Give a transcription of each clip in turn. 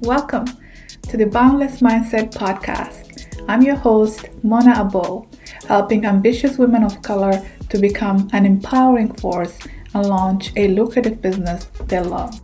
Welcome to the Boundless Mindset Podcast. I'm your host, Mona Abo, helping ambitious women of color to become an empowering force and launch a lucrative business they love.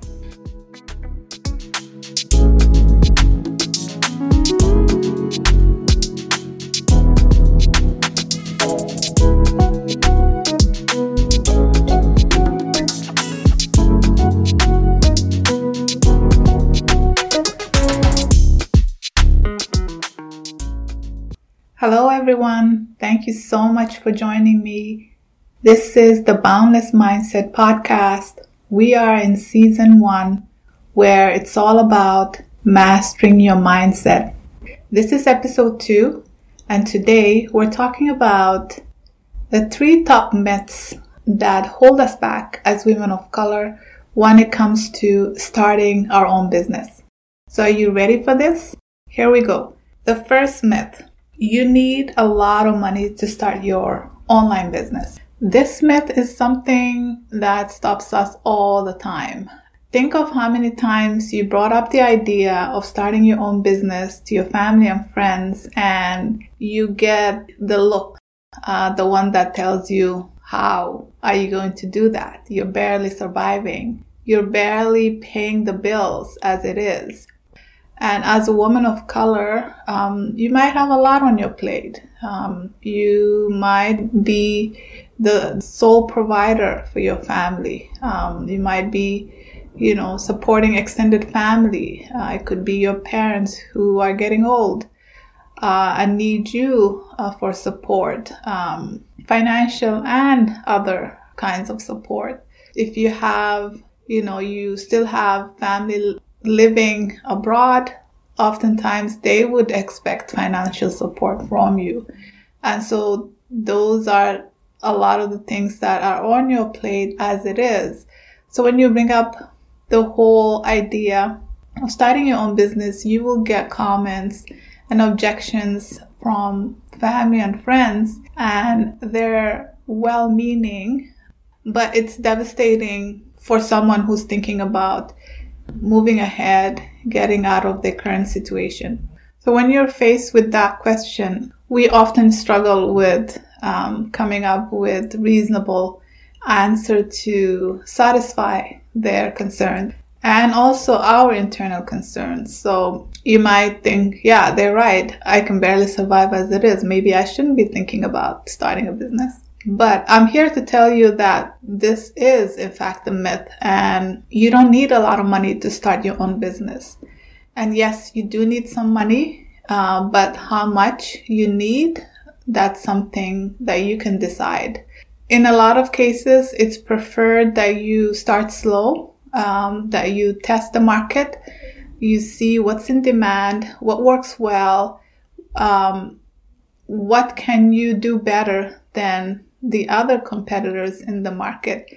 Everyone. Thank you so much for joining me. This is the Boundless Mindset Podcast. We are in season one where it's all about mastering your mindset. This is episode two, and today we're talking about the three top myths that hold us back as women of color when it comes to starting our own business. So, are you ready for this? Here we go. The first myth you need a lot of money to start your online business. This myth is something that stops us all the time. Think of how many times you brought up the idea of starting your own business to your family and friends, and you get the look, uh, the one that tells you, How are you going to do that? You're barely surviving. You're barely paying the bills as it is. And as a woman of color, um, you might have a lot on your plate. Um, you might be the sole provider for your family. Um, you might be, you know, supporting extended family. Uh, it could be your parents who are getting old uh, and need you uh, for support, um, financial and other kinds of support. If you have, you know, you still have family living abroad, oftentimes they would expect financial support from you. And so those are a lot of the things that are on your plate as it is. So when you bring up the whole idea of starting your own business, you will get comments and objections from family and friends, and they're well meaning, but it's devastating for someone who's thinking about moving ahead, getting out of the current situation. So when you're faced with that question, we often struggle with um, coming up with reasonable answer to satisfy their concern and also our internal concerns. So you might think, yeah, they're right. I can barely survive as it is. Maybe I shouldn't be thinking about starting a business. But I'm here to tell you that this is, in fact, a myth, and you don't need a lot of money to start your own business. And yes, you do need some money, uh, but how much you need, that's something that you can decide. In a lot of cases, it's preferred that you start slow, um, that you test the market, you see what's in demand, what works well, um, what can you do better than the other competitors in the market.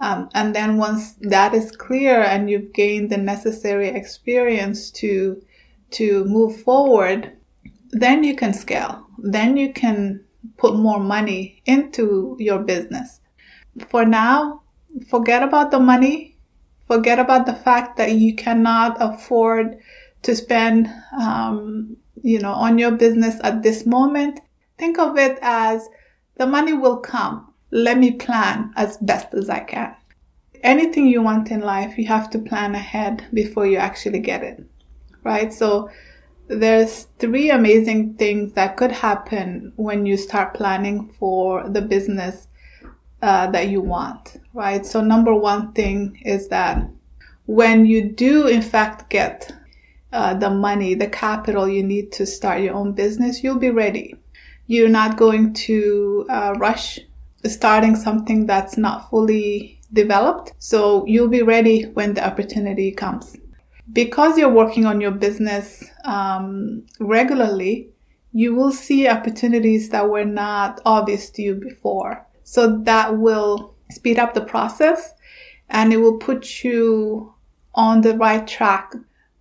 Um, and then once that is clear and you've gained the necessary experience to to move forward, then you can scale. Then you can put more money into your business. For now, forget about the money. Forget about the fact that you cannot afford to spend, um, you know, on your business at this moment. Think of it as the money will come. Let me plan as best as I can. Anything you want in life, you have to plan ahead before you actually get it. Right? So there's three amazing things that could happen when you start planning for the business uh, that you want, right? So number one thing is that when you do in fact get uh, the money, the capital you need to start your own business, you'll be ready. You're not going to uh, rush starting something that's not fully developed. So you'll be ready when the opportunity comes. Because you're working on your business um, regularly, you will see opportunities that were not obvious to you before. So that will speed up the process and it will put you on the right track.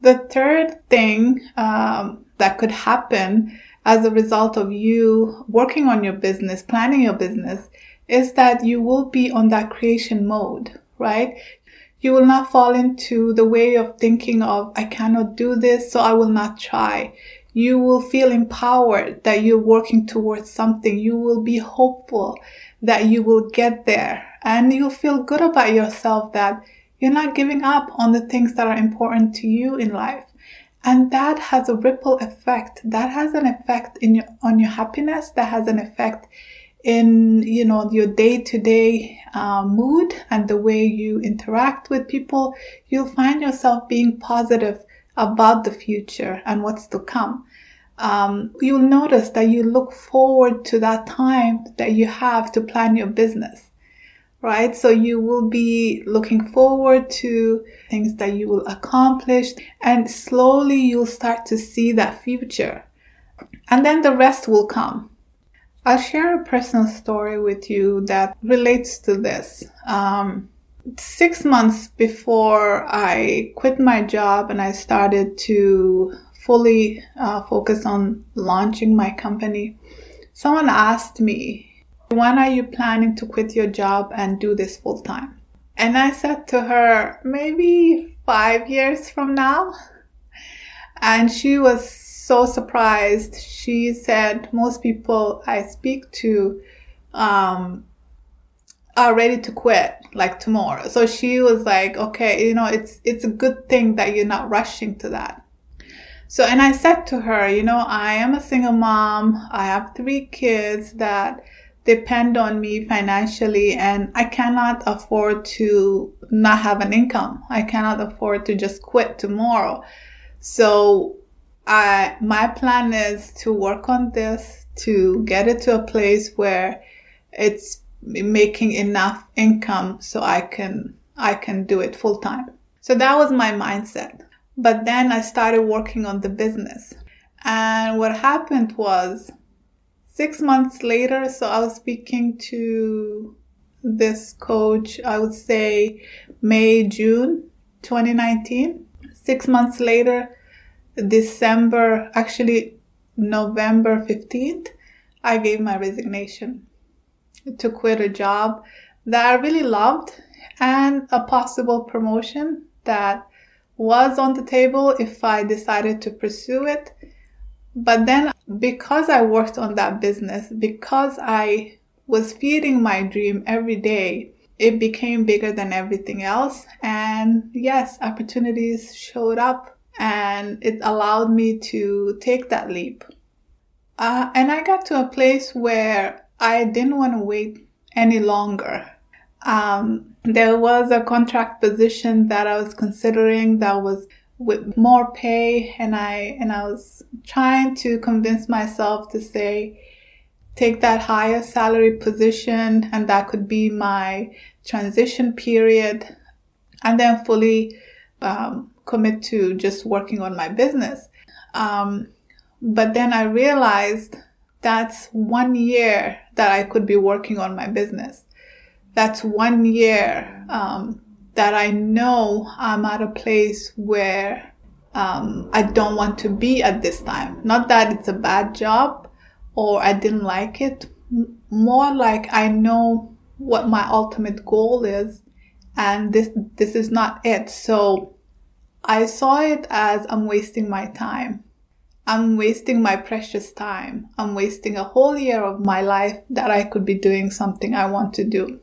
The third thing um, that could happen as a result of you working on your business, planning your business, is that you will be on that creation mode, right? You will not fall into the way of thinking of, I cannot do this, so I will not try. You will feel empowered that you're working towards something. You will be hopeful that you will get there and you'll feel good about yourself that you're not giving up on the things that are important to you in life. And that has a ripple effect. That has an effect in your, on your happiness. That has an effect in, you know, your day to day mood and the way you interact with people. You'll find yourself being positive about the future and what's to come. Um, you'll notice that you look forward to that time that you have to plan your business right? So you will be looking forward to things that you will accomplish and slowly you'll start to see that future. And then the rest will come. I'll share a personal story with you that relates to this. Um, six months before I quit my job and I started to fully uh, focus on launching my company, someone asked me when are you planning to quit your job and do this full time? And I said to her, maybe five years from now. And she was so surprised. She said, most people I speak to um, are ready to quit like tomorrow. So she was like, okay, you know, it's, it's a good thing that you're not rushing to that. So, and I said to her, you know, I am a single mom. I have three kids that depend on me financially and I cannot afford to not have an income. I cannot afford to just quit tomorrow. So I, my plan is to work on this, to get it to a place where it's making enough income so I can, I can do it full time. So that was my mindset. But then I started working on the business. And what happened was six months later, so I was speaking to this coach, I would say May, June 2019. Six months later, December, actually November 15th, I gave my resignation to quit a job that I really loved and a possible promotion that was on the table if I decided to pursue it. But then because I worked on that business, because I was feeding my dream every day, it became bigger than everything else. And yes, opportunities showed up and it allowed me to take that leap. Uh, and I got to a place where I didn't want to wait any longer. Um, there was a contract position that I was considering that was with more pay and I and I was trying to convince myself to say take that higher salary position and that could be my transition period and then fully um, commit to just working on my business. Um, but then I realized that's one year that I could be working on my business. That's one year um, that I know I'm at a place where um, I don't want to be at this time. Not that it's a bad job or I didn't like it, more like I know what my ultimate goal is and this this is not it. So I saw it as I'm wasting my time. I'm wasting my precious time. I'm wasting a whole year of my life that I could be doing something I want to do.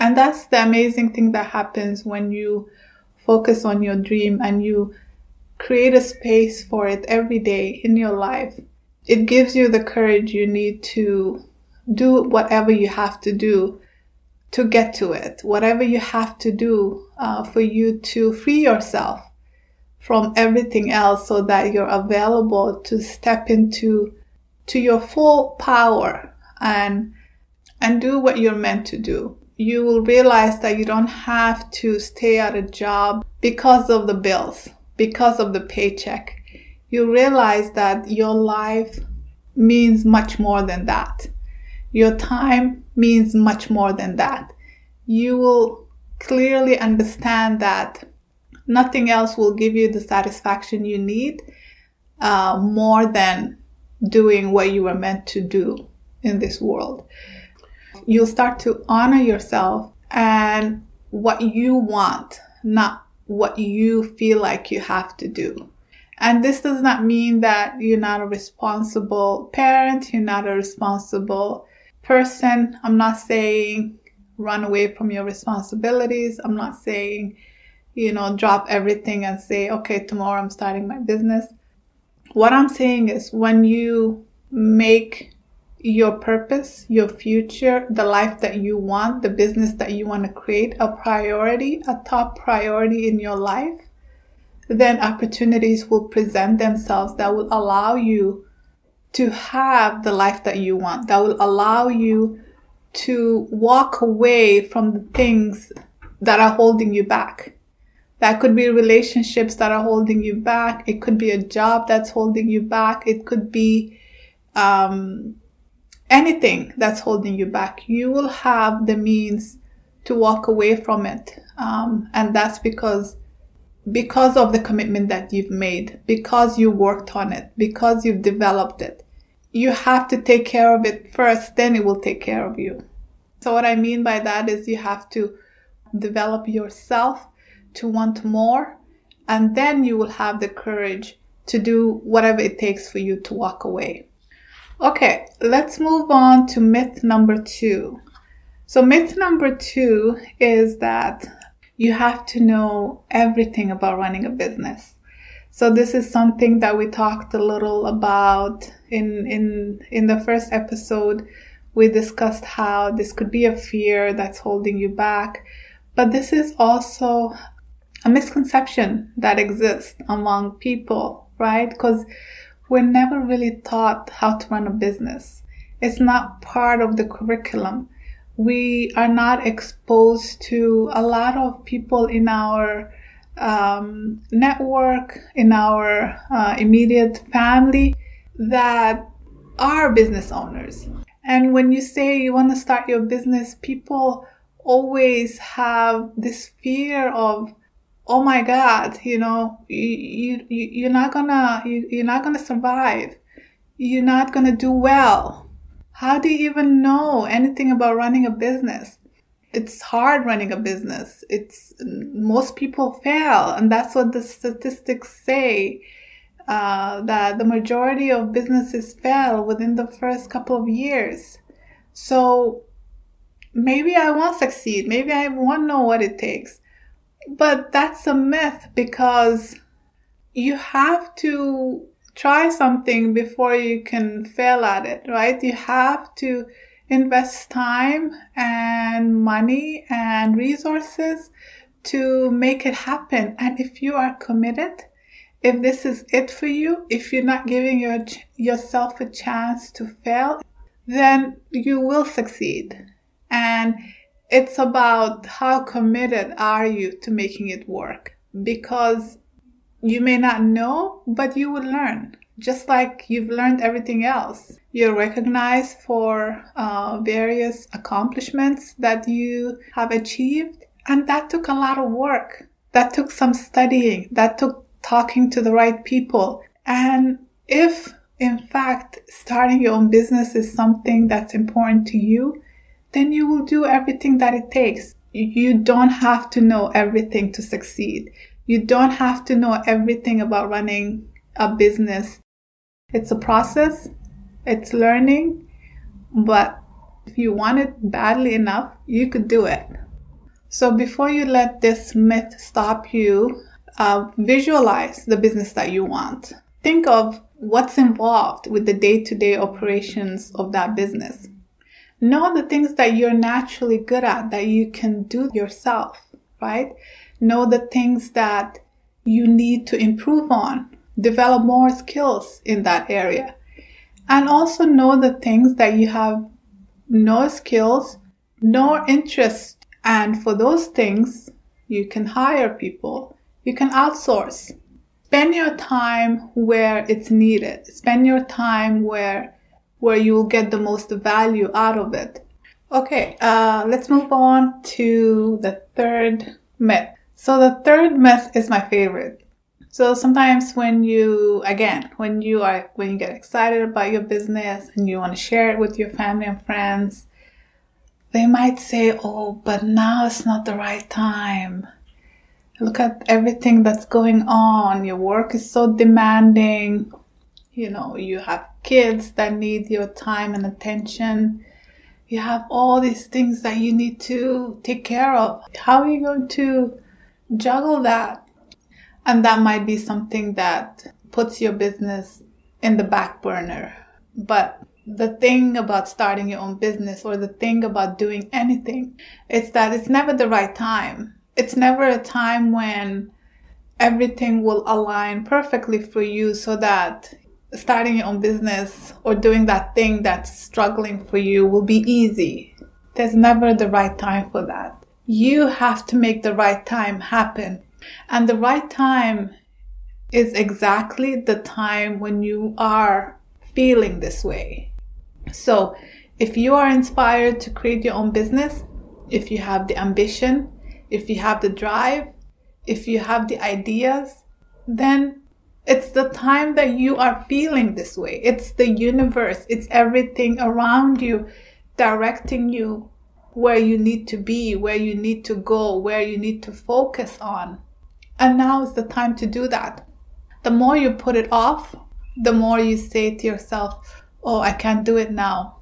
And that's the amazing thing that happens when you focus on your dream and you create a space for it every day in your life. It gives you the courage you need to do whatever you have to do to get to it, whatever you have to do uh, for you to free yourself from everything else so that you're available to step into to your full power and and do what you're meant to do you will realize that you don't have to stay at a job because of the bills, because of the paycheck. You realize that your life means much more than that. Your time means much more than that. You will clearly understand that nothing else will give you the satisfaction you need uh, more than doing what you were meant to do in this world you'll start to honor yourself and what you want, not what you feel like you have to do. And this does not mean that you're not a responsible parent, you're not a responsible person. I'm not saying run away from your responsibilities. I'm not saying, you know, drop everything and say, okay, tomorrow I'm starting my business. What I'm saying is when you make your purpose, your future, the life that you want, the business that you want to create a priority, a top priority in your life, then opportunities will present themselves that will allow you to have the life that you want, that will allow you to walk away from the things that are holding you back. That could be relationships that are holding you back. It could be a job that's holding you back. It could be um, anything that's holding you back. You will have the means to walk away from it. Um, and that's because because of the commitment that you've made, because you worked on it, because you've developed it. You have to take care of it first, then it will take care of you. So, what I mean by that is you have to develop yourself to want more, and then you will have the courage to do whatever it takes for you to walk away. Okay, let's move on to myth number two. So, myth number two is that you have to know everything about running a business. So this is something that we talked a little about in in in the first episode. We discussed how this could be a fear that's holding you back, but this is also a misconception that exists among people, right? Because we're never really taught how to run a business. It's not part of the curriculum we are not exposed to a lot of people in our um, network, in our uh, immediate family that are business owners. And when you say you want to start your business, people always have this fear of, oh my God, you know, you, you, you're not gonna, you, you're not gonna survive. You're not gonna do well how do you even know anything about running a business? It's hard running a business. It's most people fail, and that's what the statistics say. Uh, that the majority of businesses fail within the first couple of years. So maybe I won't succeed. Maybe I won't know what it takes. But that's a myth because you have to try something before you can fail at it, right? You have to invest time and money and resources to make it happen. And if you are committed, if this is it for you, if you're not giving your, yourself a chance to fail, then you will succeed. And it's about how committed are you to making it work because you may not know, but you will learn. Just like you've learned everything else. You're recognized for uh, various accomplishments that you have achieved. And that took a lot of work. That took some studying. That took talking to the right people. And if, in fact, starting your own business is something that's important to you, then you will do everything that it takes. You don't have to know everything to succeed. You don't have to know everything about running a business. It's a process, it's learning, but if you want it badly enough, you could do it. So before you let this myth stop you, uh, visualize the business that you want. Think of what's involved with the day to day operations of that business. Know the things that you're naturally good at that you can do yourself, right? know the things that you need to improve on, develop more skills in that area, and also know the things that you have no skills, no interest. And for those things, you can hire people, you can outsource. Spend your time where it's needed. Spend your time where where you'll get the most value out of it. Okay, uh, let's move on to the third myth. So the third myth is my favorite. So sometimes when you, again, when you are, when you get excited about your business and you want to share it with your family and friends, they might say, Oh, but now it's not the right time. Look at everything that's going on. Your work is so demanding. You know, you have kids that need your time and attention. You have all these things that you need to take care of. How are you going to juggle that? And that might be something that puts your business in the back burner. But the thing about starting your own business or the thing about doing anything is that it's never the right time. It's never a time when everything will align perfectly for you so that starting your own business or doing that thing that's struggling for you will be easy. There's never the right time for that. You have to make the right time happen. And the right time is exactly the time when you are feeling this way. So, if you are inspired to create your own business, if you have the ambition, if you have the drive, if you have the ideas, then it's the time that you are feeling this way. It's the universe, it's everything around you directing you where you need to be, where you need to go, where you need to focus on. And now is the time to do that. The more you put it off, the more you say to yourself, Oh, I can't do it now.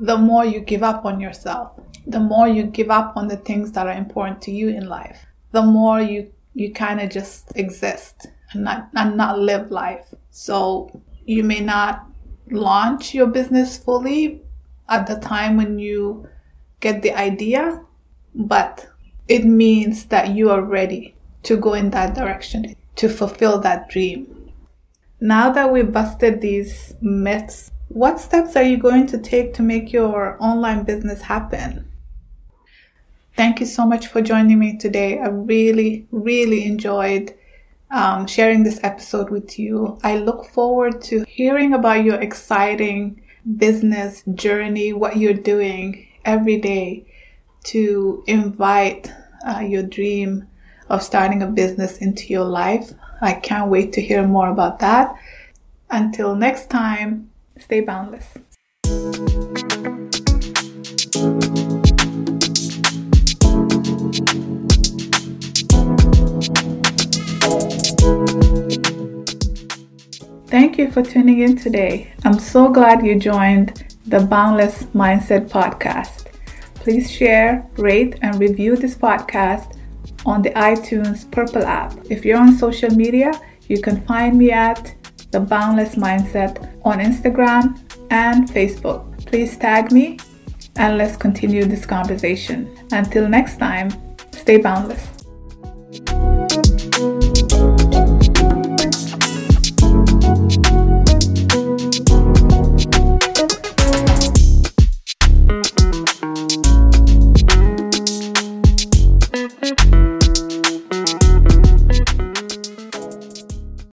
The more you give up on yourself, the more you give up on the things that are important to you in life, the more you, you kind of just exist and not, and not live life. So you may not launch your business fully at the time when you get the idea, but it means that you are ready to go in that direction, to fulfill that dream. Now that we busted these myths, what steps are you going to take to make your online business happen? Thank you so much for joining me today. I really, really enjoyed um, sharing this episode with you. I look forward to hearing about your exciting business journey, what you're doing every day to invite uh, your dream of starting a business into your life. I can't wait to hear more about that. Until next time, stay boundless. Thank you for tuning in today. I'm so glad you joined the Boundless Mindset podcast. Please share, rate, and review this podcast on the iTunes Purple app. If you're on social media, you can find me at The Boundless Mindset on Instagram and Facebook. Please tag me and let's continue this conversation. Until next time, stay boundless.